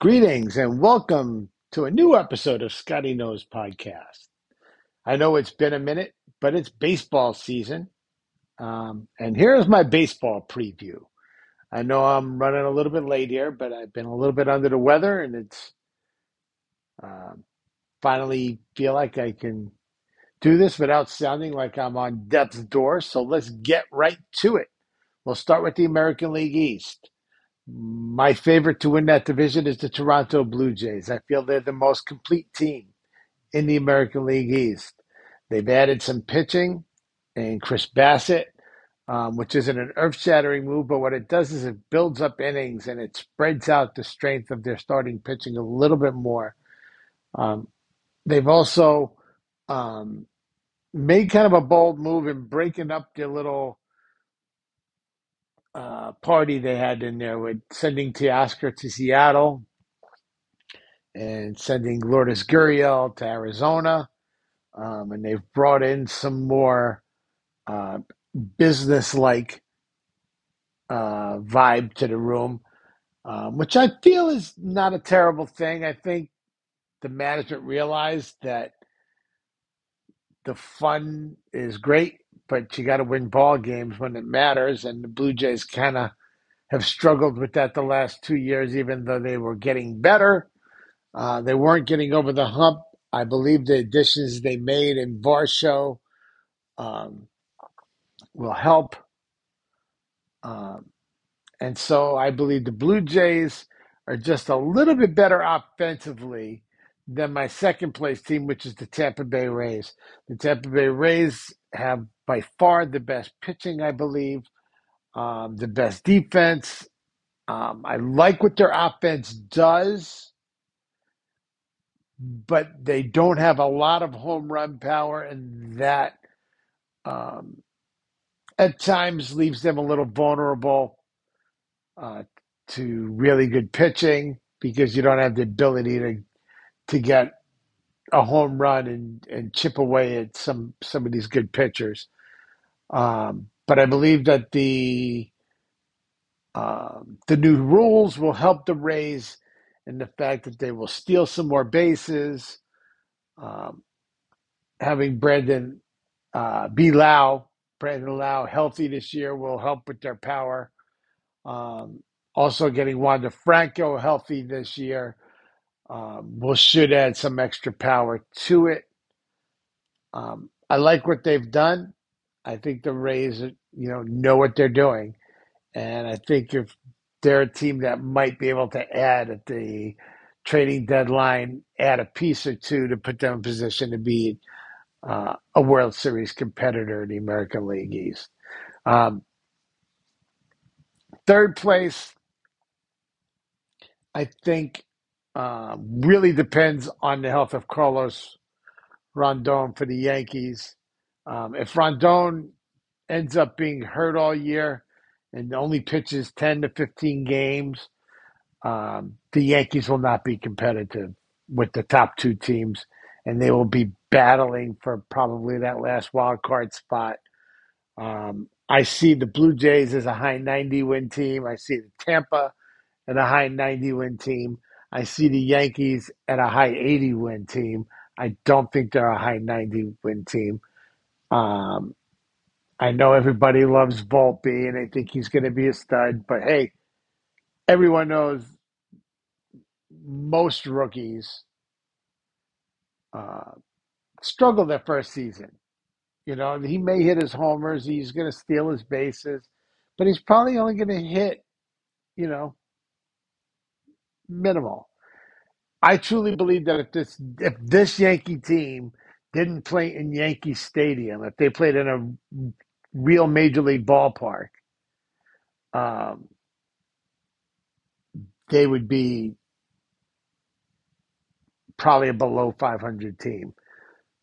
Greetings and welcome to a new episode of Scotty Knows Podcast. I know it's been a minute, but it's baseball season. Um, and here's my baseball preview. I know I'm running a little bit late here, but I've been a little bit under the weather and it's uh, finally feel like I can do this without sounding like I'm on death's door. So let's get right to it. We'll start with the American League East. My favorite to win that division is the Toronto Blue Jays. I feel they're the most complete team in the American League East. They've added some pitching and Chris Bassitt, um, which isn't an earth shattering move, but what it does is it builds up innings and it spreads out the strength of their starting pitching a little bit more. Um, they've also um, made kind of a bold move in breaking up their little uh, party they had in there with sending Teoscar to Seattle and sending Lourdes Gurriel to Arizona. Um, and they've brought in some more uh, business-like uh, vibe to the room, um, which I feel is not a terrible thing. I think the management realized that the fun is great, but you got to win ball games when it matters, and the Blue Jays kind of have struggled with that the last two years, even though they were getting better. Uh, they weren't getting over the hump. I believe the additions they made in Varsho um, will help. Um, and so I believe the Blue Jays are just a little bit better offensively than my second place team, which is the Tampa Bay Rays. The Tampa Bay Rays have by far the best pitching, I believe, um, the best defense. Um, I like what their offense does, but they don't have a lot of home run power, and that um, at times leaves them a little vulnerable uh, to really good pitching because you don't have the ability to to get a home run and, and chip away at some some of these good pitchers. Um, but I believe that the um, the new rules will help the Rays in the fact that they will steal some more bases. Um, having Brandon uh, B. Lowe, Brandon Lowe, healthy this year will help with their power. Um, also, getting Wander Franco healthy this year um, will should add some extra power to it. Um, I like what they've done. I think the Rays, you know, know what they're doing, and I think if they're a team that might be able to add at the trading deadline, add a piece or two to put them in position to be uh, a World Series competitor in the American League East. Um, third place, I think, uh, really depends on the health of Carlos Rondon for the Yankees. Um, if Rondon ends up being hurt all year and only pitches 10 to 15 games, um, the Yankees will not be competitive with the top two teams, and they will be battling for probably that last wild card spot. Um, I see the Blue Jays as a high 90 win team. I see the Tampa and a high 90 win team. I see the Yankees at a high 80 win team. I don't think they're a high 90 win team. Um, I know everybody loves Volpe and I think he's going to be a stud, but hey, everyone knows most rookies uh, struggle their first season. You know, he may hit his homers, he's going to steal his bases, but he's probably only going to hit, you know, minimal. I truly believe that if this if this Yankee team didn't play in Yankee Stadium, if they played in a real major league ballpark, um, they would be probably a below 500 team.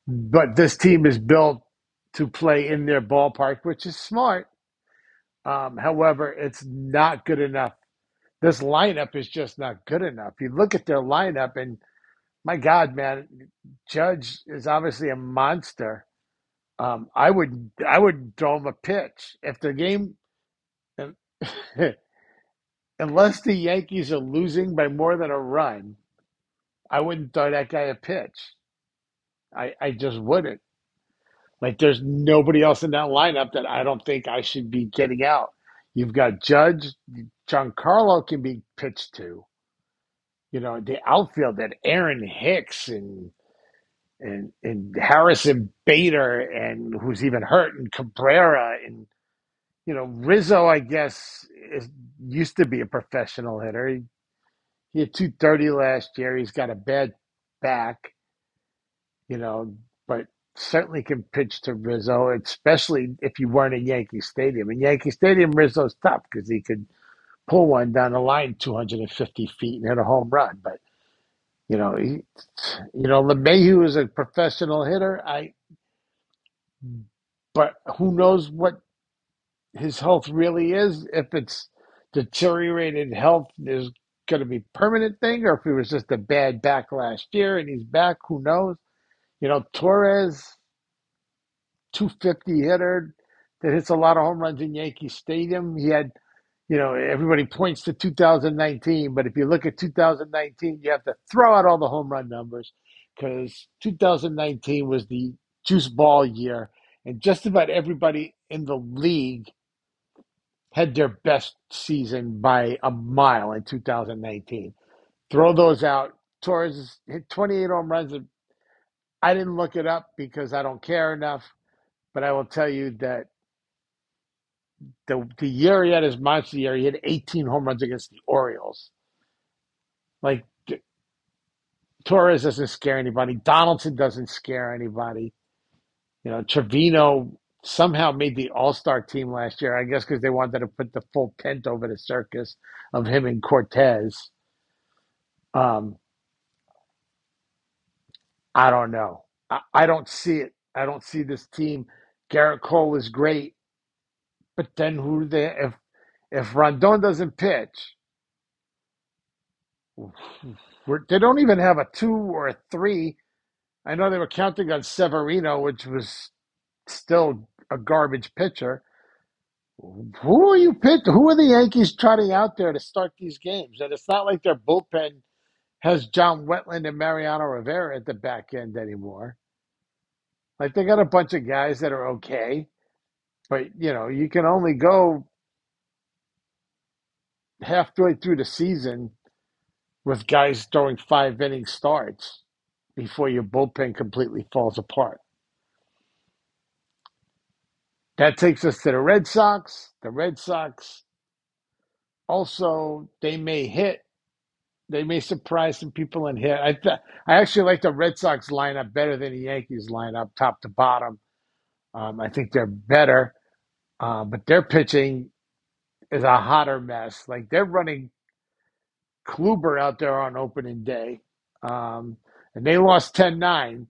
But this team is built to play in their ballpark, which is smart. Um, however, it's not good enough. This lineup is just not good enough. You look at their lineup, and my God, man, Judge is obviously a monster. Um, I would I would throw him a pitch if the game unless the Yankees are losing by more than a run, I wouldn't throw that guy a pitch. I, I just wouldn't. Like, there's nobody else in that lineup that I don't think I should be getting out. You've got Judge, Giancarlo can be pitched to. You know, the outfield that Aaron Hicks and and and Harrison Bader and who's even hurt and Cabrera and you know Rizzo I guess is used to be a professional hitter. He, he had 230 last year. He's got a bad back, you know, but certainly can pitch to Rizzo, especially if you weren't in Yankee Stadium. In Yankee Stadium, Rizzo's tough because he could pull one down the line 250 feet and hit a home run. But you know, he, you know, LeMahieu is a professional hitter. I, but who knows what his health really is? If it's deteriorated health is going to be permanent thing, or if it was just a bad back last year and he's back, who knows? You know, Torres, 250 hitter that hits a lot of home runs in Yankee Stadium. He had you know, everybody points to 2019, but if you look at 2019, you have to throw out all the home run numbers because 2019 was the juice ball year, and just about everybody in the league had their best season by a mile in 2019. Throw those out. Torres hit 28 home runs. I didn't look it up because I don't care enough, but I will tell you that the the year he had his monster year, he had 18 home runs against the Orioles. Like Torres doesn't scare anybody. Donaldson doesn't scare anybody. You know, Trevino somehow made the All Star team last year. I guess because they wanted to put the full tent over the circus of him and Cortes. Um, I don't know. I, I don't see it. I don't see this team. Gerrit Cole is great, but then who they if if Rondon doesn't pitch, we're, they don't even have a two or a three. I know they were counting on Severino, which was still a garbage pitcher. Who are you picked? Who are the Yankees trotting out there to start these games? And it's not like their bullpen has John Wetteland and Mariano Rivera at the back end anymore. Like they got a bunch of guys that are okay, but you know you can only go halfway through the season with guys throwing five inning starts before your bullpen completely falls apart. That takes us to the Red Sox. The Red Sox also they may hit, they may surprise some people and hit. I th- I actually like the Red Sox lineup better than the Yankees lineup, top to bottom. Um, I think they're better, uh, but their pitching is a hotter mess. Like they're running Kluber out there on opening day, um, and they lost 10-9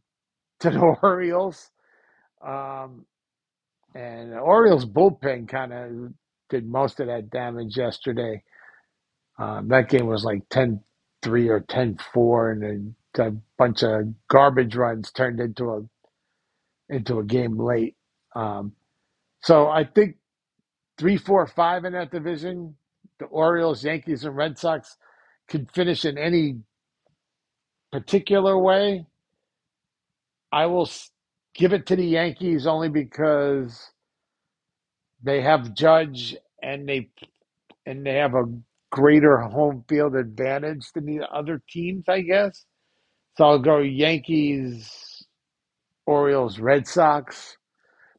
to the Orioles. Um, and the Orioles bullpen kind of did most of that damage yesterday. Um, that game was like 10 3 or ten four, and a, a, bunch of garbage runs turned into a into a game late. Um, so I think three, four, five in that division, the Orioles, Yankees, and Red Sox could finish in any particular way. I will give it to the Yankees only because they have Judge and they and they have a greater home field advantage than the other teams, I guess. So I'll go Yankees, Orioles, Red Sox,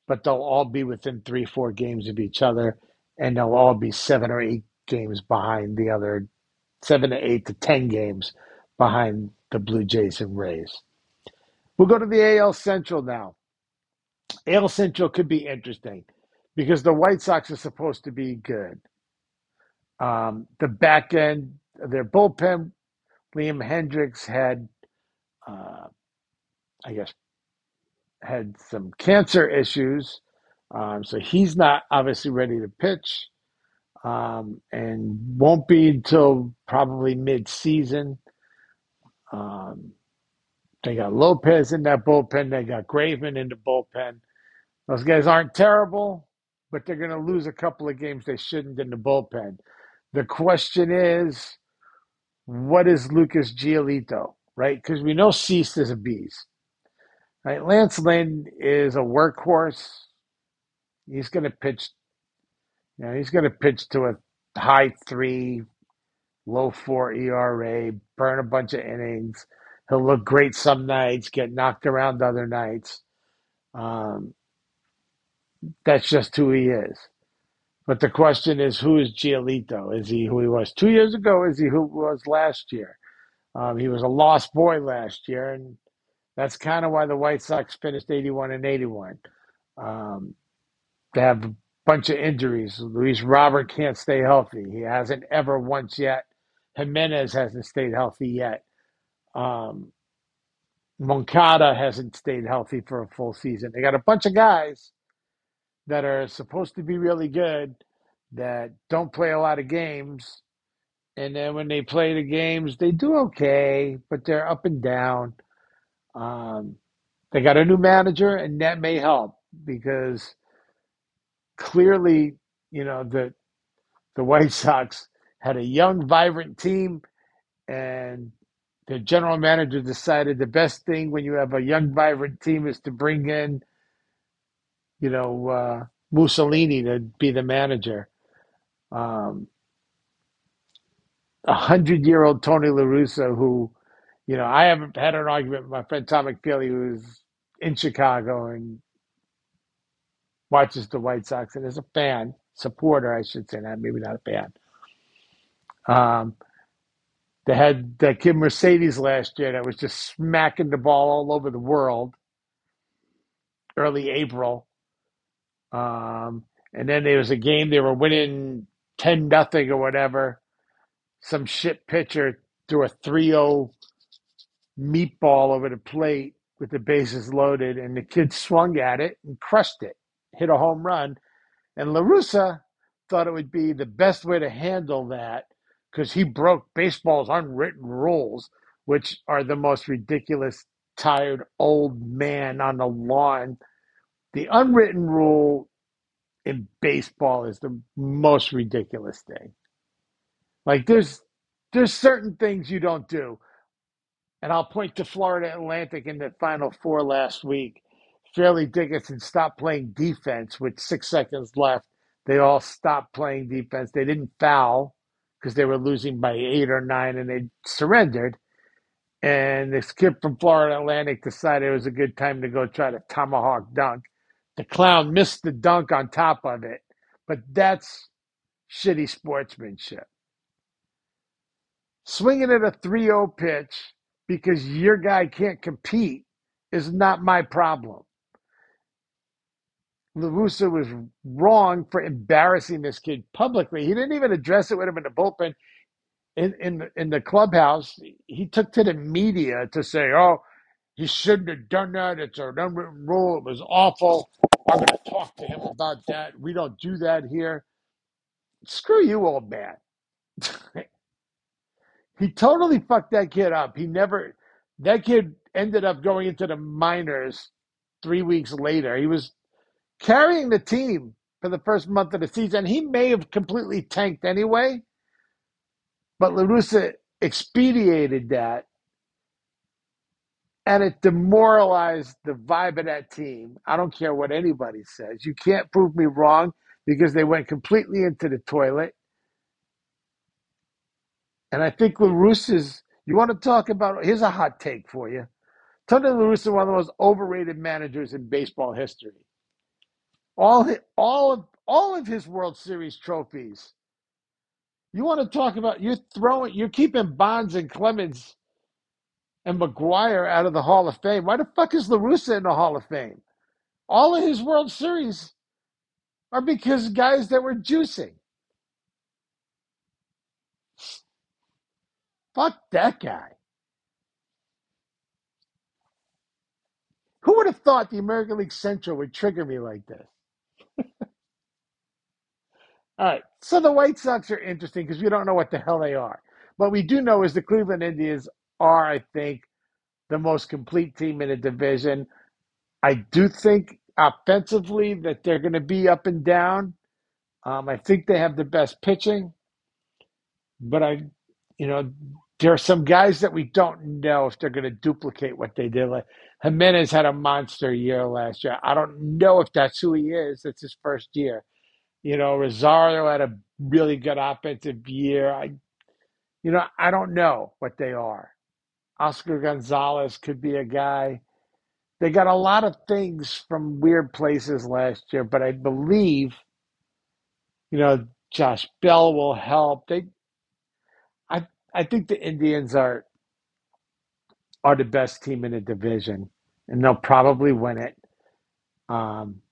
but they'll all be within three, four games of each other, and they'll all be seven or eight games behind the other, seven to eight to ten games behind the Blue Jays and Rays. We'll go to the AL Central now. AL Central could be interesting because the White Sox are supposed to be good. Um, the back end, their bullpen, Liam Hendriks had, uh, I guess, had some cancer issues. Um, so he's not obviously ready to pitch um, and won't be until probably mid season. Um, they got Lopez in that bullpen. They got Graveman in the bullpen. Those guys aren't terrible, but they're going to lose a couple of games they shouldn't in the bullpen. The question is, what is Lucas Giolito, right? Because we know Cease is a beast, right? Lance Lynn is a workhorse. He's going to pitch, you know, he's going to pitch to a high three, low four ERA, burn a bunch of innings. He'll look great some nights, get knocked around other nights. Um, that's just who he is. But the question is, who is Giolito? Is he who he was two years ago? Is he who was last year? Um, he was a lost boy last year, and that's kind of why the White Sox finished 81 and 81. Um, they have a bunch of injuries. Luis Robert can't stay healthy. He hasn't ever once yet. Jimenez hasn't stayed healthy yet. Um, Moncada hasn't stayed healthy for a full season. They got a bunch of guys that are supposed to be really good that don't play a lot of games. And then when they play the games, they do okay, but they're up and down. Um, they got a new manager, and that may help because clearly, you know, the the White Sox had a young, vibrant team, and the general manager decided the best thing when you have a young, vibrant team is to bring in, you know, uh, Mussolini to be the manager. Um, a hundred year old Tony La Russa, who, you know, I haven't had an argument with my friend Tom McFeely, who's in Chicago and watches the White Sox and is a fan, supporter, I should say, not maybe not a fan. Um, they had that kid Mercedes last year that was just smacking the ball all over the world early April. Um, and then there was a game they were winning 10 nothing or whatever. Some shit pitcher threw a 3 0 meatball over the plate with the bases loaded, and the kid swung at it and crushed it, hit a home run. And La Russa thought it would be the best way to handle that because he broke baseball's unwritten rules, which are the most ridiculous, tired old man on the lawn. The unwritten rule in baseball is the most ridiculous thing. Like there's there's certain things you don't do. And I'll point to Florida Atlantic in the final four last week. Fairleigh Dickinson stopped playing defense with six seconds left. They all stopped playing defense. They didn't foul because they were losing by eight or nine and they surrendered. And this kid from Florida Atlantic decided it was a good time to go try to tomahawk dunk. The clown missed the dunk on top of it, but that's shitty sportsmanship. Swinging at a 3 0 pitch because your guy can't compete is not my problem. La Russa was wrong for embarrassing this kid publicly. He didn't even address it with him in the bullpen. In, in, the, in the clubhouse, he took to the media to say, oh, he shouldn't have done that. It's an unwritten rule. It was awful. I'm going to talk to him about that. We don't do that here. Screw you, old man. he totally fucked that kid up. He never, that kid ended up going into the minors three weeks later. He was carrying the team for the first month of the season. He may have completely tanked anyway, but La Russa expedited that and it demoralized the vibe of that team. I don't care what anybody says. You can't prove me wrong because they went completely into the toilet. And I think La Russa's, you want to talk about, here's a hot take for you. Tony La is one of the most overrated managers in baseball history. All, all, of, all of his World Series trophies. You want to talk about, you're throwing, you're keeping Bonds and Clemens and McGwire out of the Hall of Fame. Why the fuck is La Russa in the Hall of Fame? All of his World Series are because guys that were juicing. Fuck that guy. Who would have thought the American League Central would trigger me like this? All right, so the White Sox are interesting because we don't know what the hell they are. What we do know is the Cleveland Indians are, I think, the most complete team in the division. I do think offensively that they're going to be up and down. Um, I think they have the best pitching. but I, you know, there are some guys that we don't know if they're going to duplicate what they did. Like Giménez had a monster year last year. I don't know if that's who he is. That's his first year. You know, Rosario had a really good offensive year. I, you know, I don't know what they are. Oscar Gonzalez could be a guy. They got a lot of things from weird places last year, but I believe, you know, Josh Bell will help. They, I, I think the Indians are are the best team in the division, and they'll probably win it. Um,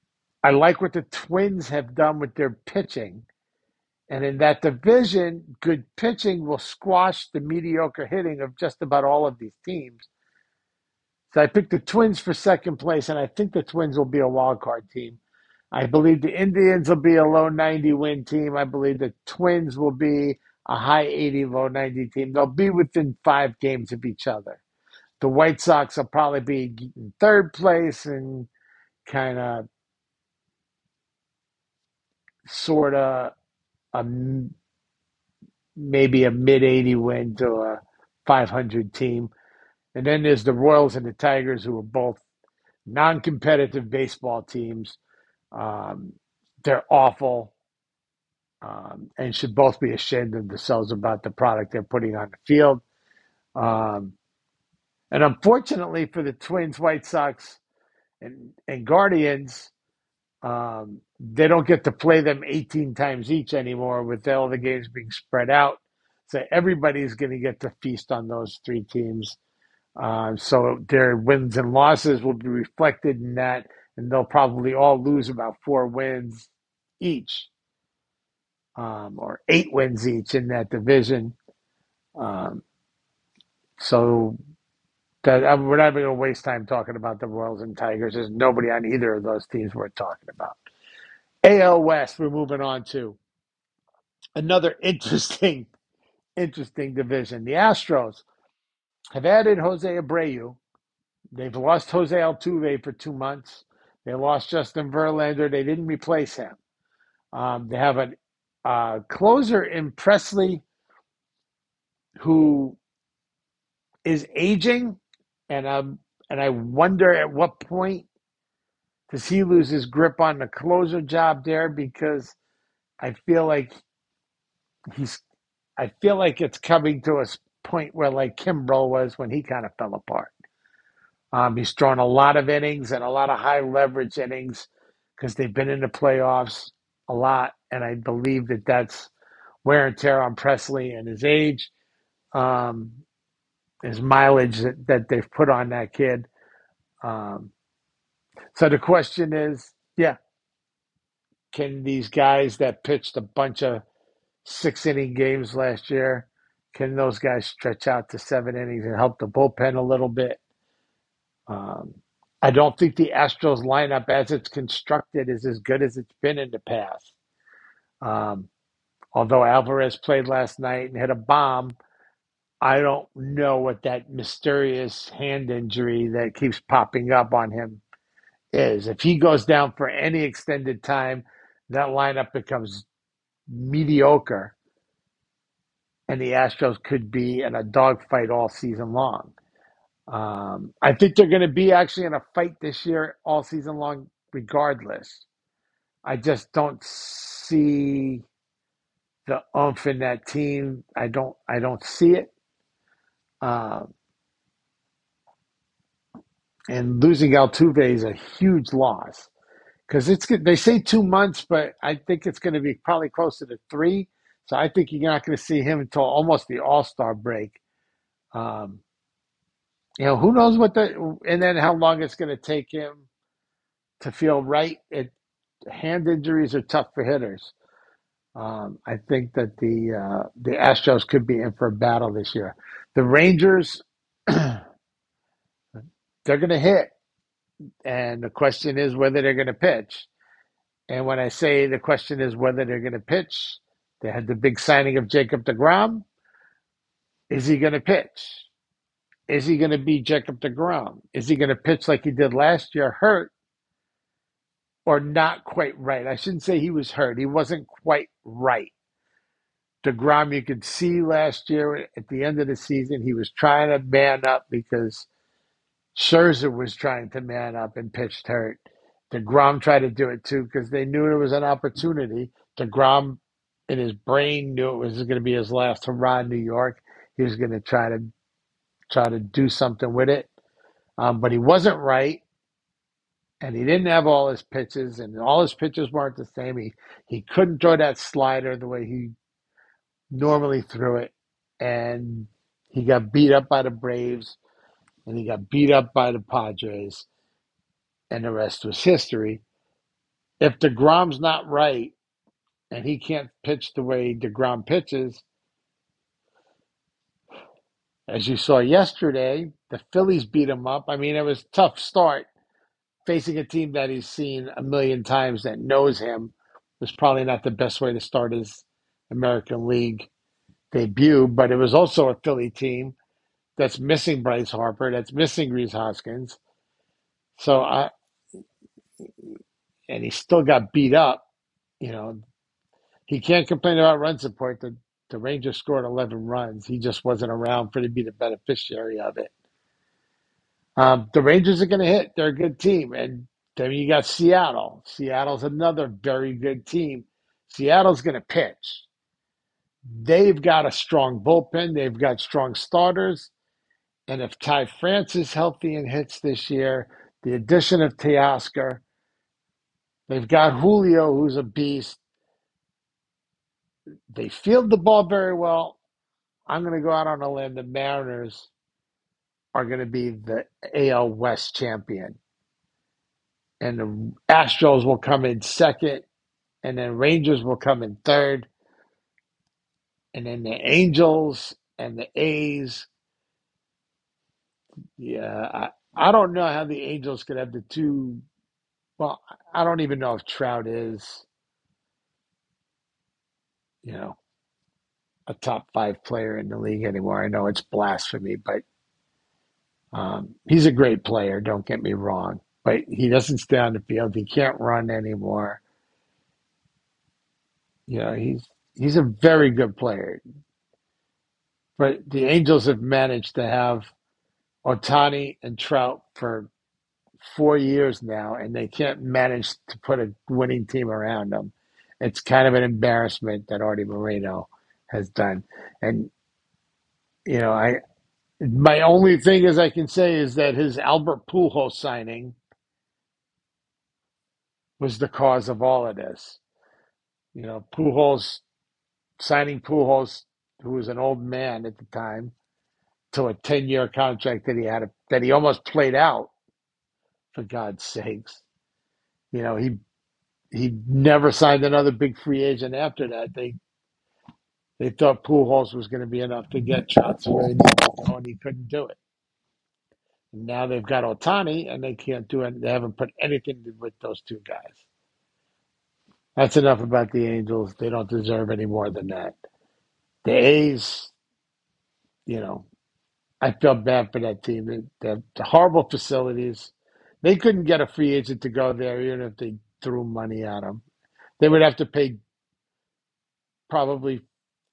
I like what the Twins have done with their pitching. And in that division, good pitching will squash the mediocre hitting of just about all of these teams. So I picked the Twins for second place, and I think the Twins will be a wild card team. I believe the Indians will be a low 90 win team. I believe the Twins will be a high 80, low 90 team. They'll be within five games of each other. The White Sox will probably be in third place and kind of, sort of, a, maybe a mid 80 win to a 500 team. And then there's the Royals and the Tigers, who are both non competitive baseball teams. Um, they're awful um, and should both be ashamed of themselves about the product they're putting on the field. Um, and unfortunately for the Twins, White Sox, and, and Guardians, um, they don't get to play them 18 times each anymore with all the games being spread out. So everybody's going to get to feast on those three teams. Uh, so their wins and losses will be reflected in that, and they'll probably all lose about four wins each, um, or eight wins each in that division. Um, so that uh, we're not even going to waste time talking about the Royals and Tigers. There's nobody on either of those teams we're talking about. AL West, we're moving on to another interesting, interesting division. The Astros have added Jose Abreu. They've lost Jose Altuve for two months. They lost Justin Verlander. They didn't replace him. Um, they have a uh, closer in Pressly who is aging, and um, and I wonder at what point does he lose his grip on the closer job there because I feel like he's I feel like it's coming to a point where like Kimbrel was when he kind of fell apart. Um, he's thrown a lot of innings and a lot of high leverage innings because they've been in the playoffs a lot, and I believe that that's wear and tear on Pressly and his age, um, his mileage that, that they've put on that kid. Um, so the question is, yeah, can these guys that pitched a bunch of six inning games last year. Can those guys stretch out to seven innings and help the bullpen a little bit? Um, I don't think the Astros lineup, as it's constructed, is as good as it's been in the past. Um, although Alvarez played last night and hit a bomb, I don't know what that mysterious hand injury that keeps popping up on him is. If he goes down for any extended time, that lineup becomes mediocre and the Astros could be in a dogfight all season long. Um, I think they're going to be actually in a fight this year all season long, regardless. I just don't see the umph in that team. I don't. I don't see it. Um, and losing Altuve is a huge loss because it's. They say two months, but I think it's going to be probably closer to three. So I think you're not going to see him until almost the All Star break. Um, you know, who knows what the and then how long it's going to take him to feel right. It hand injuries are tough for hitters. Um, I think that the uh, the Astros could be in for a battle this year. The Rangers, they're going to hit, and the question is whether they're going to pitch. And when I say the question is whether they're going to pitch, they had the big signing of Jacob DeGrom. Is he going to pitch? Is he going to be Jacob DeGrom? Is he going to pitch like he did last year, hurt or not quite right? I shouldn't say he was hurt. He wasn't quite right. DeGrom, you could see last year at the end of the season, he was trying to man up because Scherzer was trying to man up and pitched hurt. DeGrom tried to do it too because they knew it was an opportunity. DeGrom, in his brain, knew it was going to be his last hurrah in New York. He was going to try to try to do something with it, um, but he wasn't right, and he didn't have all his pitches, and all his pitches weren't the same. He he couldn't throw that slider the way he normally threw it, and he got beat up by the Braves, and he got beat up by the Padres, and the rest was history. If DeGrom's not right and he can't pitch the way DeGrom pitches, as you saw yesterday, the Phillies beat him up. I mean, it was tough start facing a team that he's seen a million times that knows him was probably not the best way to start his American League debut, but it was also a Philly team that's missing Bryce Harper, that's missing Rhys Hoskins. So I and he still got beat up. You know, he can't complain about run support. The the Rangers scored eleven runs. He just wasn't around for to be the beneficiary of it. Um, the Rangers are going to hit. They're a good team, and then you got Seattle. Seattle's another very good team. Seattle's going to pitch. They've got a strong bullpen. They've got strong starters. And if Ty France is healthy and hits this year, the addition of Teoscar, they've got Julio, who's a beast. They field the ball very well. I'm going to go out on a limb. The Mariners are going to be the AL West champion. And the Astros will come in second. And then Rangers will come in third. And then the Angels and the A's. Yeah, I, I don't know how the Angels could have the two. Well, I don't even know if Trout is, you know, a top five player in the league anymore. I know it's blasphemy, but um, he's a great player. Don't get me wrong, but he doesn't stay on the field. He can't run anymore. You know, he's he's a very good player. But the Angels have managed to have Ohtani and Trout for four years now, and they can't manage to put a winning team around them. It's kind of an embarrassment that Artie Moreno has done. And you know, I my only thing is I can say is that his Albert Pujols signing was the cause of all of this. You know, Pujols signing Pujols, who was an old man at the time, to a ten year contract that he had that he almost played out. For God's sakes, you know he he never signed another big free agent after that. They they thought Pujols was going to be enough to get shots needed and he couldn't do it. Now they've got Ohtani, and they can't do it. They haven't put anything with those two guys. That's enough about the Angels. They don't deserve any more than that. The A's, you know, I felt bad for that team. They have horrible facilities. They couldn't get a free agent to go there, even if they threw money at them. They would have to pay probably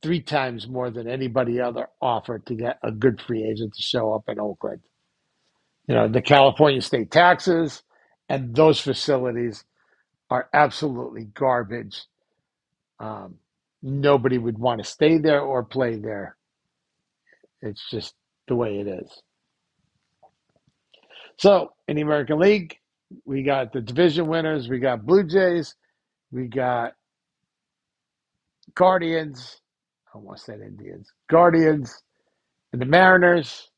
three times more than anybody other offered to get a good free agent to show up in Oakland. You know, the California state taxes and those facilities are absolutely garbage. Um, nobody would want to stay there or play there. It's just the way it is. So in the American League, we got the division winners. We got Blue Jays. We got Guardians. I almost said Indians. Guardians and the Mariners.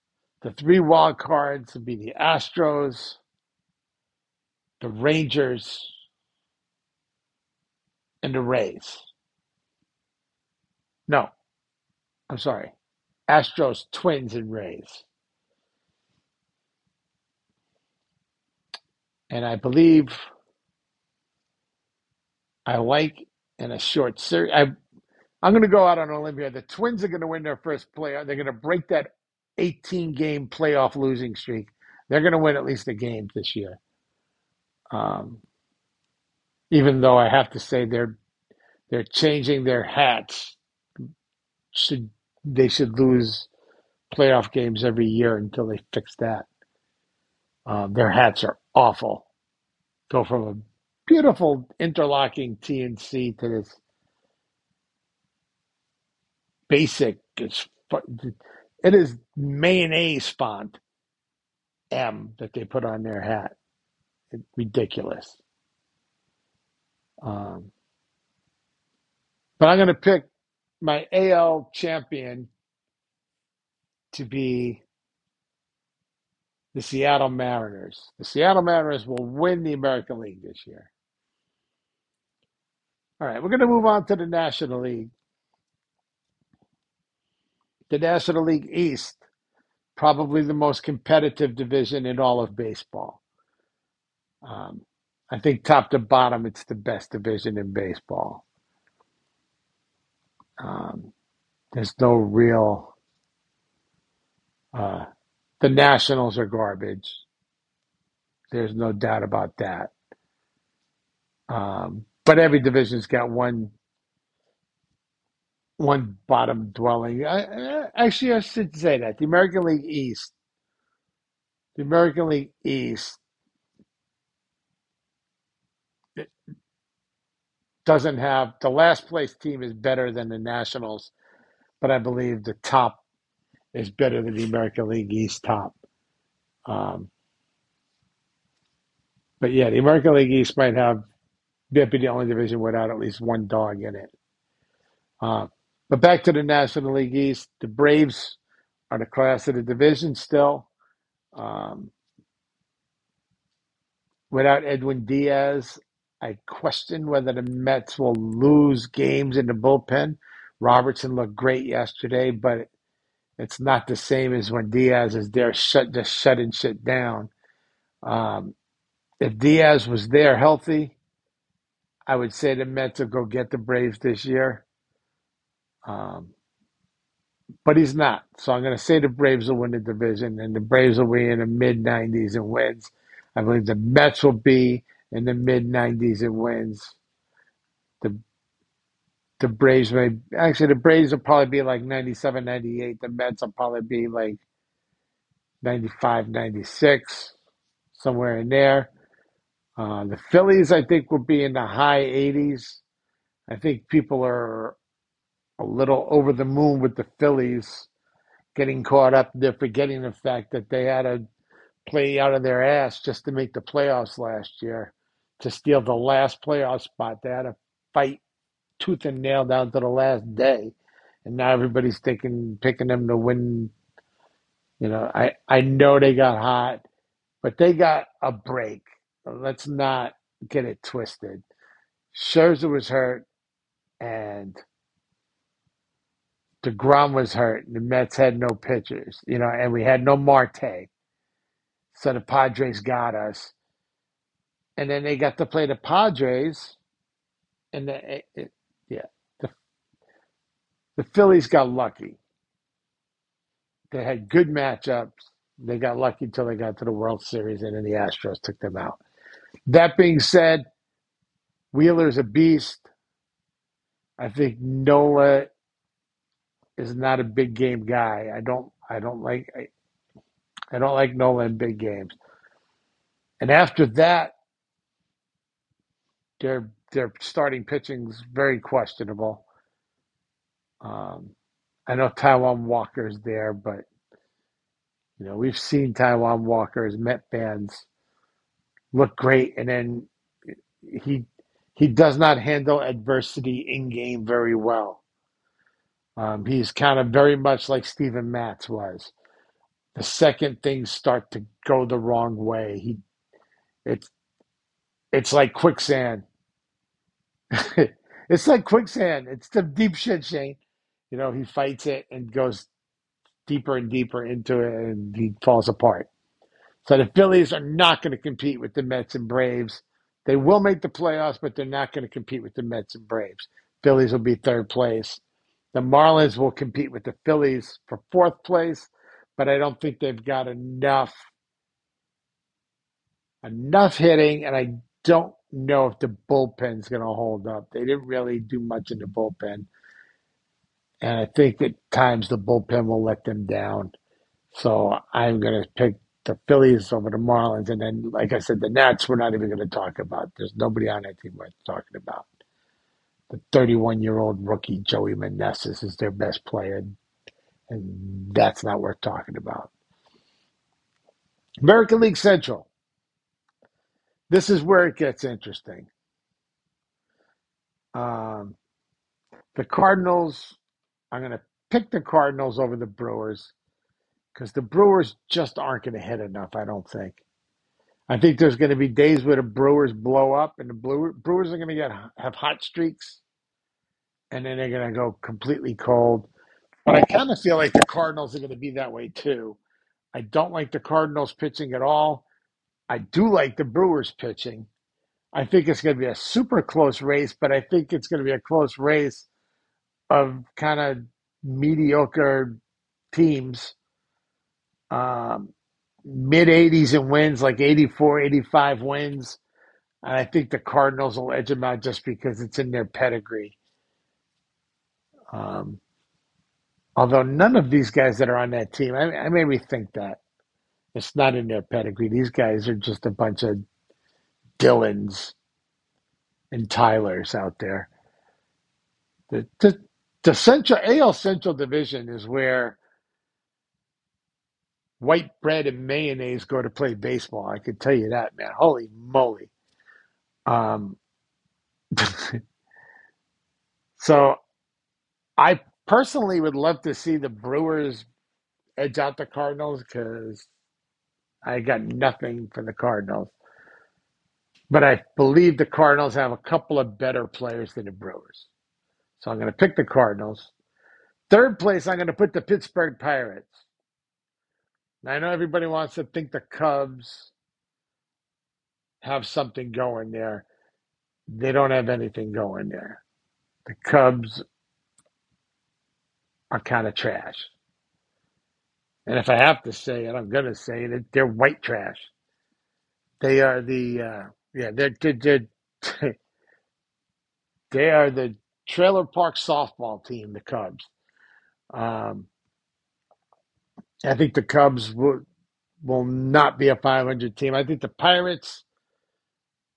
The three wild cards would be the Astros, the Rangers, and the Rays. No, I'm sorry. Astros, Twins, and Rays. And I believe I like in a short series. I, I'm going to go out on a limb here. The Twins are going to win their first playoff. They're going to break that 18 game playoff losing streak. They're going to win at least a game this year. Um, even though I have to say they're they're changing their hats should they should lose playoff games every year until they fix that. Um, their hats are awful. Go from a beautiful interlocking TNC to this basic. It is mayonnaise font M that they put on their hat. Ridiculous. Um, but I'm going to pick my AL champion to be the Seattle Mariners. The Seattle Mariners will win the American League this year. All right, we're going to move on to the National League. The National League East, probably the most competitive division in all of baseball. Um, I think top to bottom, it's the best division in baseball. Um, there's no real. Uh, the Nationals are garbage. There's no doubt about that. Um, but every division's got one one bottom dwelling. I, I, actually, I should say that the American League East, the American League East, doesn't have the last place team is better than the Nationals, but I believe the top is better than the American League East top. Um, but yeah, the American League East might have might be the only division without at least one dog in it. Uh, but back to the National League East, the Braves are the class of the division still. Um, without Edwin Diaz, I question whether the Mets will lose games in the bullpen. Robertson looked great yesterday, but it's not the same as when Diaz is there, shut just shutting shit down. Um, if Diaz was there healthy, I would say the Mets will go get the Braves this year. Um, but he's not. So I'm going to say the Braves will win the division, and the Braves will be in the mid 90s and wins. I believe the Mets will be in the mid 90s and wins. The the Braves may actually the Braves will probably be like 97, 98. The Mets will probably be like 95, 96, somewhere in there. Uh, the Phillies, I think, will be in the high 80s. I think people are a little over the moon with the Phillies getting caught up. They're forgetting the fact that they had to play out of their ass just to make the playoffs last year to steal the last playoff spot. They had to fight tooth and nail down to the last day, and now everybody's thinking picking them to win. You know, I I know they got hot, but they got a break. Let's not get it twisted. Scherzer was hurt, and DeGrom was hurt. And The Mets had no pitchers, you know, and we had no Marte. So the Padres got us. And then they got to play the Padres, and the, it, it, yeah, the, the Phillies got lucky. They had good matchups. They got lucky until they got to the World Series, and then the Astros took them out. That being said, Wheeler's a beast. I think Nola is not a big game guy. I don't I don't like I, I don't like Nola in big games. And after that, their their starting pitching is very questionable. Um, I know Taijuan Walker's there, but you know we've seen Taijuan Walker's Met fans look great, and then he he does not handle adversity in game very well. Um, he's kind of very much like Steven Matz was. The second things start to go the wrong way, he it's it's like quicksand. it's like quicksand. It's the deep shit, Shane. You know, he fights it and goes deeper and deeper into it, and he falls apart. So the Phillies are not going to compete with the Mets and Braves. They will make the playoffs, but they're not going to compete with the Mets and Braves. Phillies will be third place. The Marlins will compete with the Phillies for fourth place, but I don't think they've got enough enough hitting, and I don't know if the bullpen's going to hold up. They didn't really do much in the bullpen, and I think at times the bullpen will let them down. So I'm going to pick the Phillies over the Marlins, and then, like I said, the Nats. We're not even going to talk about. There's nobody on that team worth talking about. The 31 year old rookie Joey Meneses is their best player, and that's not worth talking about. American League Central. This is where it gets interesting. Um, the Cardinals. I'm going to pick the Cardinals over the Brewers because the Brewers just aren't going to hit enough. I don't think. I think there's going to be days where the Brewers blow up, and the Brewers are going to get have hot streaks, and then they're going to go completely cold. But I kind of feel like the Cardinals are going to be that way too. I don't like the Cardinals pitching at all. I do like the Brewers pitching. I think it's going to be a super close race, but I think it's going to be a close race of kind of mediocre teams. Um, mid 80s in wins, like 84, 85 wins. And I think the Cardinals will edge them out just because it's in their pedigree. Um, although none of these guys that are on that team, I, I maybe think that it's not in their pedigree. These guys are just a bunch of Dylans and Tylers out there. The, the, the Central AL Central Division is where white bread and mayonnaise go to play baseball. I can tell you that, man. Holy moly! Um, so I personally would love to see the Brewers edge out the Cardinals because I got nothing for the Cardinals. But I believe the Cardinals have a couple of better players than the Brewers. So I'm going to pick the Cardinals. Third place, I'm going to put the Pittsburgh Pirates. Now, I know everybody wants to think the Cubs have something going there. They don't have anything going there. The Cubs are kind of trash. And if I have to say it, I'm going to say it. They're white trash. They are the uh, yeah. They're, they're, they're they are the trailer park softball team. The Cubs. Um, I think the Cubs will will not be a 500 team. I think the Pirates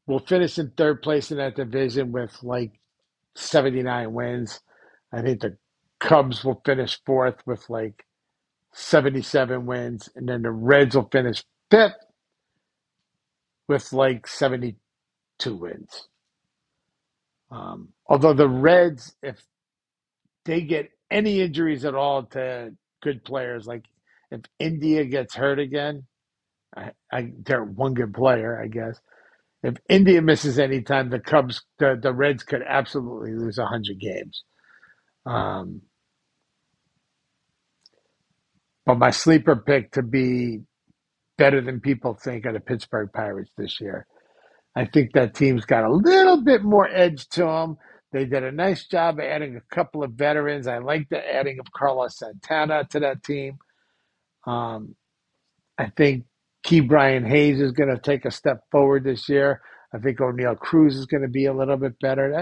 will finish in third place in that division with like 79 wins. I think the Cubs will finish fourth with like 77 wins, and then the Reds will finish fifth with like 72 wins. Um, although the Reds, if they get any injuries at all to good players, like if India gets hurt again, I, I they're one good player, I guess. If India misses any time, the Cubs, the, the Reds could absolutely lose 100 games. Um, but my sleeper pick to be better than people think are the Pittsburgh Pirates this year. I think that team's got a little bit more edge to them. They did a nice job of adding a couple of veterans. I like the adding of Carlos Santana to that team. Um, I think Ke'Bryan Hayes is going to take a step forward this year. I think Oneil Cruz is going to be a little bit better.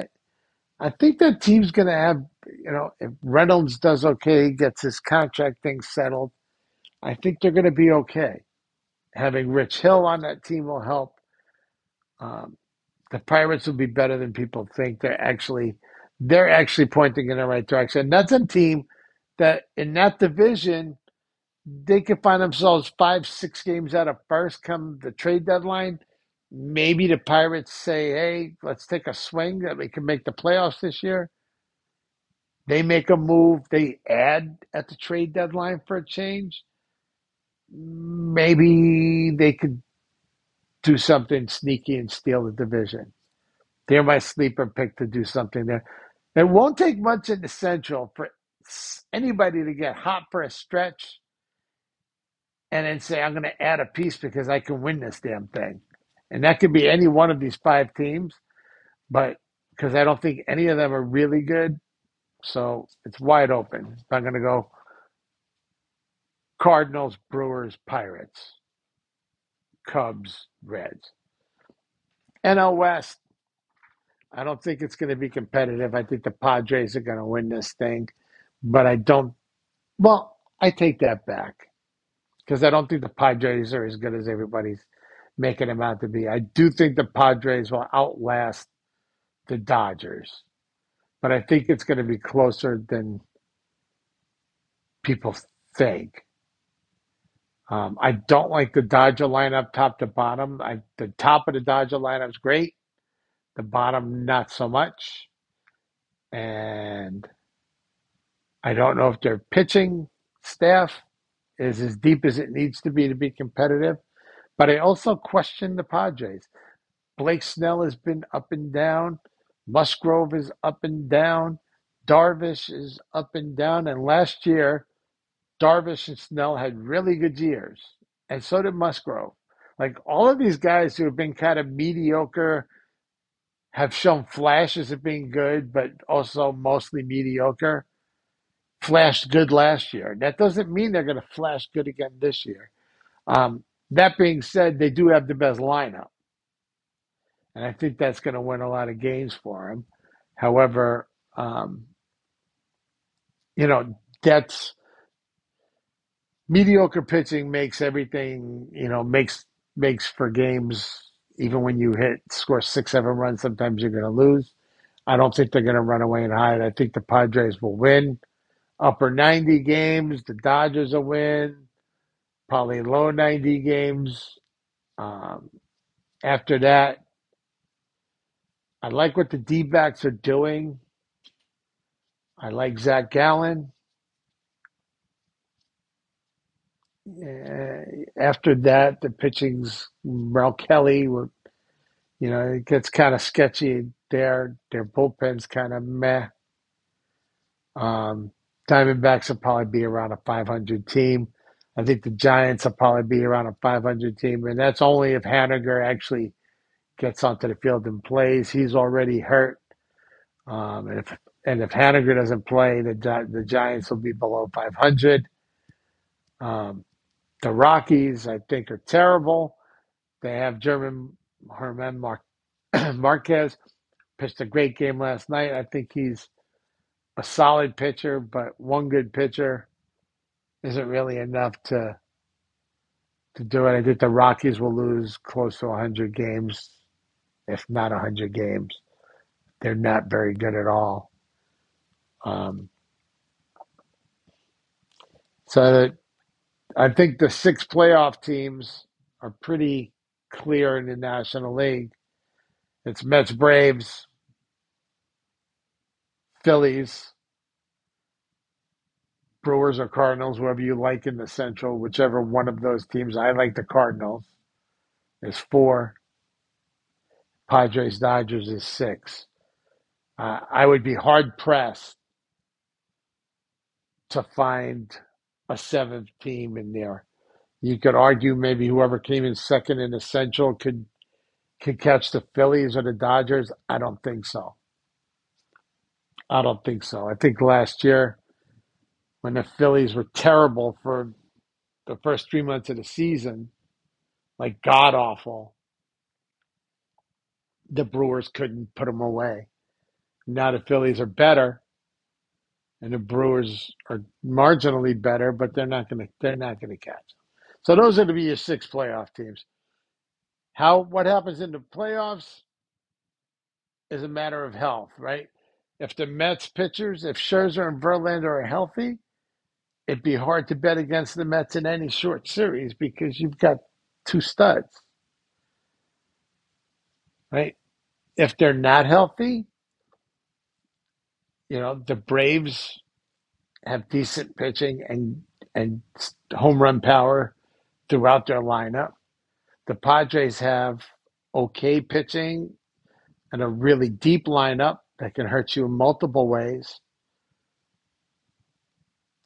I, I think that team's going to have, you know, if Reynolds does okay, gets his contract thing settled, I think they're going to be okay. Having Rich Hill on that team will help. Um, the Pirates will be better than people think. They're actually they're actually pointing in the right direction. That's a team that in that division they could find themselves five, six games out of first come the trade deadline. Maybe the Pirates say, "Hey, let's take a swing that we can make the playoffs this year." They make a move. They add at the trade deadline for a change. Maybe they could do something sneaky and steal the division. They're my sleeper pick to do something there. It won't take much in the Central for anybody to get hot for a stretch and then say, I'm going to add a piece because I can win this damn thing. And that could be any one of these five teams, but because I don't think any of them are really good. So it's wide open. I'm going to go Cardinals, Brewers, Pirates, Cubs, Reds. NL West, I don't think it's going to be competitive. I think the Padres are going to win this thing. but I don't. Well, I take that back because I don't think the Padres are as good as everybody's making them out to be. I do think the Padres will outlast the Dodgers, but I think it's going to be closer than people think. Um, I don't like the Dodger lineup top to bottom. I, the top of the Dodger lineup is great. The bottom, not so much. And I don't know if their pitching staff is as deep as it needs to be to be competitive. But I also question the Padres. Blake Snell has been up and down. Musgrove is up and down. Darvish is up and down. And last year, Darvish and Snell had really good years. And so did Musgrove. Like all of these guys who have been kind of mediocre have shown flashes of being good, but also mostly mediocre. Flashed good last year. That doesn't mean they're going to flash good again this year. Um, that being said, they do have the best lineup, and I think that's going to win a lot of games for him. However, um, you know that's mediocre pitching makes everything you know makes makes for games. Even when you hit score six seven runs, sometimes you're going to lose. I don't think they're going to run away and hide. I think the Padres will win upper 90 games. The Dodgers will win probably low 90 games. Um, after that, I like what the D backs are doing. I like Zach Gallen. Uh, after that, the pitching's Merrill Kelly. You know, it gets kind of sketchy there. Their bullpen's kind of meh. Um, Diamondbacks will probably be around a 500 team. I think the Giants will probably be around a 500 team, and that's only if Haniger actually gets onto the field and plays. He's already hurt. Um, and if and if Haniger doesn't play, the the Giants will be below 500. Um, the Rockies, I think, are terrible. They have German Herman Mar- Marquez pitched a great game last night. I think he's a solid pitcher, but one good pitcher isn't really enough to to do it. I think the Rockies will lose close to 100 games, if not 100 games. They're not very good at all. Um, so I think the six playoff teams are pretty clear in the National League. It's Mets, Braves, Phillies, Brewers, or Cardinals, whoever you like in the Central, whichever one of those teams. I like the Cardinals. Is four. Padres, Dodgers is six. Uh, I would be hard pressed to find a seventh team in there. You could argue maybe whoever came in second in the Central could could catch the Phillies or the Dodgers. I don't think so. I don't think so. I think last year when the Phillies were terrible for the first three months of the season, like god awful, the Brewers couldn't put them away. Now the Phillies are better, and the Brewers are marginally better, but they're not going to they're not going to catch. So those are to be your six playoff teams. How what happens in the playoffs is a matter of health, right? If the Mets pitchers, if Scherzer and Verlander are healthy, it'd be hard to bet against the Mets in any short series because you've got two studs, right? If they're not healthy, you know the Braves have decent pitching and and home run power throughout their lineup. The Padres have okay pitching and a really deep lineup that can hurt you in multiple ways.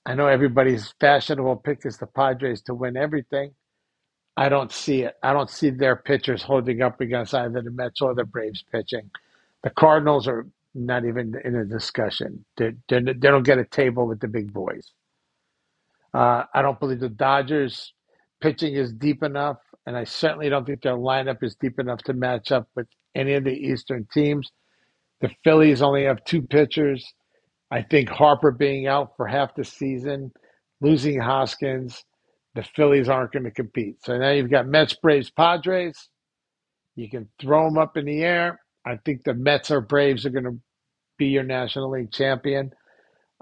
I know everybody's fashionable pick is the Padres to win everything. I don't see it. I don't see their pitchers holding up against either the Mets or the Braves pitching. The Cardinals are not even in a discussion. They, they, they don't get a table with the big boys. Uh, I don't believe the Dodgers pitching is deep enough, and I certainly don't think their lineup is deep enough to match up with any of the Eastern teams. The Phillies only have two pitchers. I think Harper being out for half the season, losing Hoskins, the Phillies aren't going to compete. So now you've got Mets, Braves, Padres. You can throw them up in the air. I think the Mets or Braves are going to be your National League champion.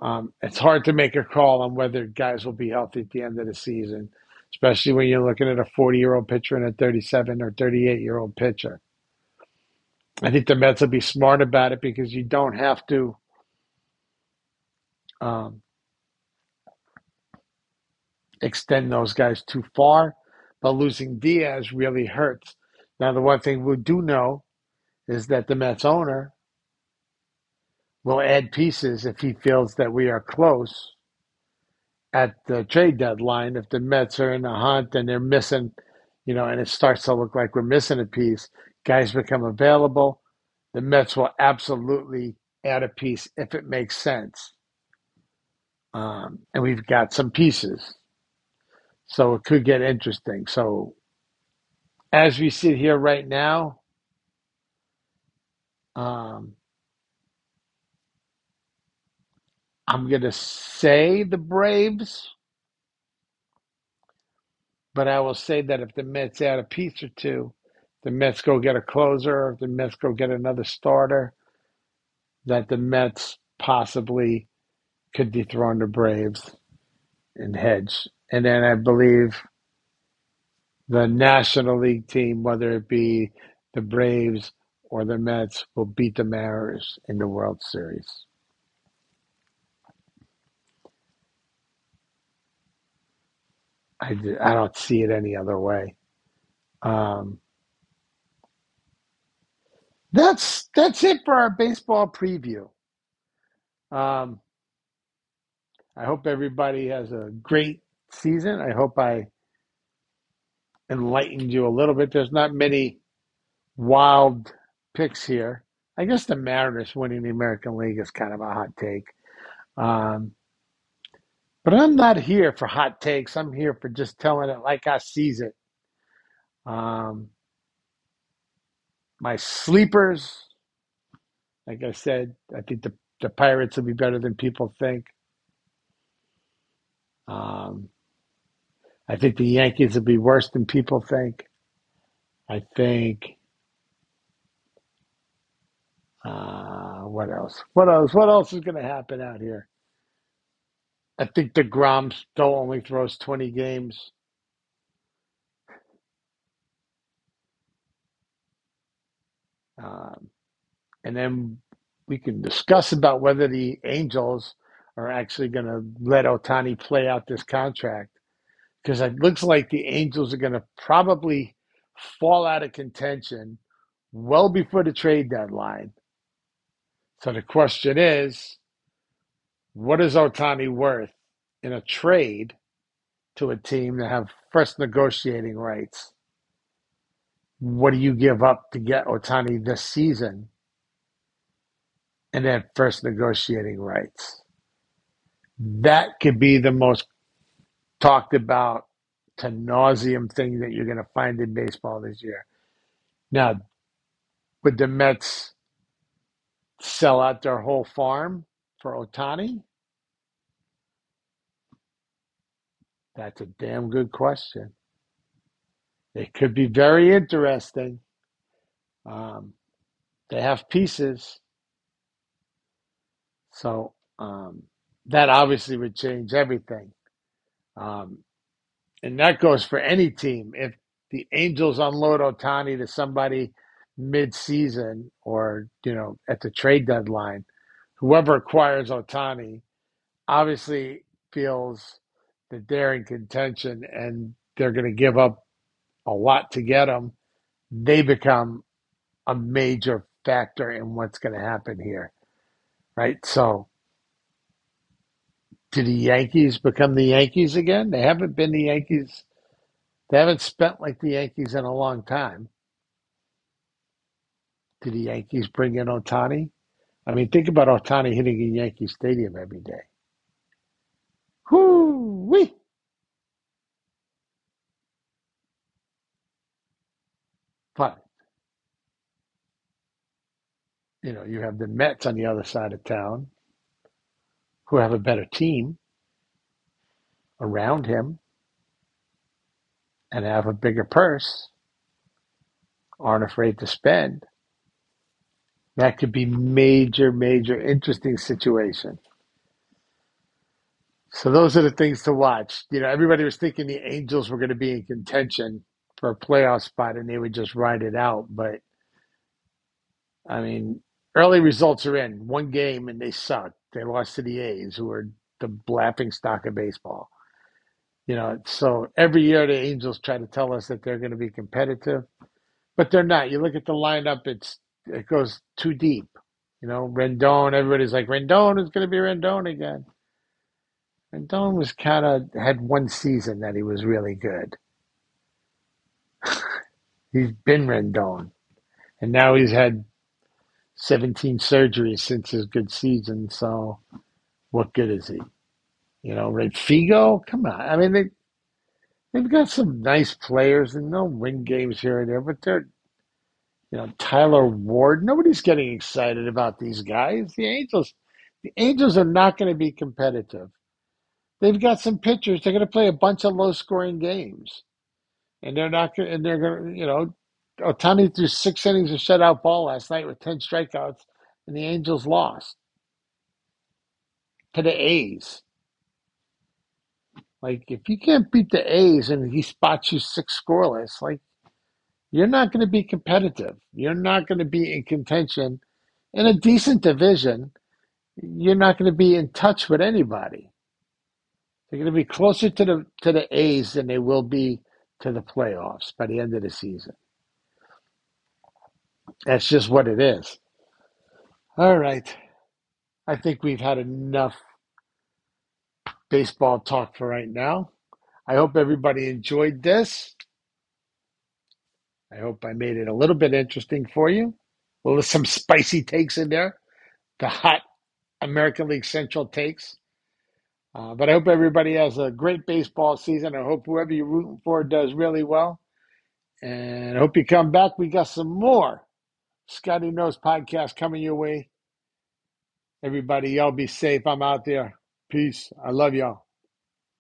Um, it's hard to make a call on whether guys will be healthy at the end of the season, especially when you're looking at a 40 year old pitcher and a 37 or 38 year old pitcher. I think the Mets will be smart about it because you don't have to um, extend those guys too far, but losing Diaz really hurts. Now, the one thing we do know is that the Mets owner will add pieces if he feels that we are close at the trade deadline. If the Mets are in the hunt and they're missing, you know, and it starts to look like we're missing a piece, guys become available. The Mets will absolutely add a piece if it makes sense. Um, and we've got some pieces. So it could get interesting. So as we sit here right now, um, I'm going to say the Braves, but I will say that if the Mets add a piece or two, the Mets go get a closer, if the Mets go get another starter, that the Mets possibly could dethrone the Braves and hedge. And then I believe the National League team, whether it be the Braves or the Mets, will beat the Mariners in the World Series. I, I don't see it any other way. Um, that's that's it for our baseball preview. Um, I hope everybody has a great season. I hope I enlightened you a little bit. There's not many wild picks here. I guess the Mariners winning the American League is kind of a hot take. Um, but I'm not here for hot takes. I'm here for just telling it like I sees it. Um, my sleepers, like I said, I think the, the Pirates will be better than people think. Um, I think the Yankees will be worse than people think. I think. Uh, what else? What else? What else is going to happen out here? I think the DeGrom still only throws 20 games. Um, and then we can discuss about whether the Angels are actually going to let Ohtani play out this contract because it looks like the Angels are going to probably fall out of contention well before the trade deadline. So the question is, what is Ohtani worth in a trade to a team that have first negotiating rights? What do you give up to get Ohtani this season? And then first negotiating rights. That could be the most talked about to nauseum thing that you're going to find in baseball this year. Now, would the Mets sell out their whole farm for Ohtani? That's a damn good question. It could be very interesting. Um, they have pieces. So um, that obviously would change everything. Um, and that goes for any team. If the Angels unload Ohtani to somebody mid-season or you know at the trade deadline, whoever acquires Ohtani obviously feels that they're in contention and they're going to give up a lot to get him. They become a major factor in what's going to happen here, right? So, do the Yankees become the Yankees again? They haven't been the Yankees. They haven't spent like the Yankees in a long time. Do the Yankees bring in Ohtani? I mean, think about Ohtani hitting in Yankee Stadium every day. Whoo wee! But you know, you have the Mets on the other side of town. Who have a better team around him and have a bigger purse aren't afraid to spend. That could be major, major interesting situation. So those are the things to watch. You know, everybody was thinking the Angels were going to be in contention for a playoff spot and they would just ride it out. But I mean, early results are in. One game and they sucked. They lost to the A's, who are the laughing stock of baseball. You know, so every year the Angels try to tell us that they're going to be competitive, but they're not. You look at the lineup; it's it goes too deep. You know, Rendon. Everybody's like Rendon is going to be Rendon again. Rendon was kind of had one season that he was really good. He's been Rendon, and now he's had 17 surgeries since his good season. So, what good is he? You know, Ray Figo. Come on. I mean, they they've got some nice players and no win games here and there, but they're you know Tyler Ward. Nobody's getting excited about these guys. The Angels, the Angels are not going to be competitive. They've got some pitchers. They're going to play a bunch of low scoring games, and they're not. And they're going to, you know, Ohtani threw six innings of shutout ball last night with ten strikeouts, and the Angels lost to the A's. Like if you can't beat the A's and he spots you six scoreless, like you're not going to be competitive. You're not going to be in contention in a decent division. You're not going to be in touch with anybody. They're going to be closer to the to the A's than they will be to the playoffs by the end of the season. That's just what it is. All right. I think we've had enough baseball talk for right now. I hope everybody enjoyed this. I hope I made it a little bit interesting for you. Well, there's some spicy takes in there, the hot American League Central takes. Uh, but I hope everybody has a great baseball season. I hope whoever you're rooting for does really well. And I hope you come back. We got some more Scotty Knows podcast coming your way. Everybody, y'all be safe. I'm out there. Peace. I love y'all.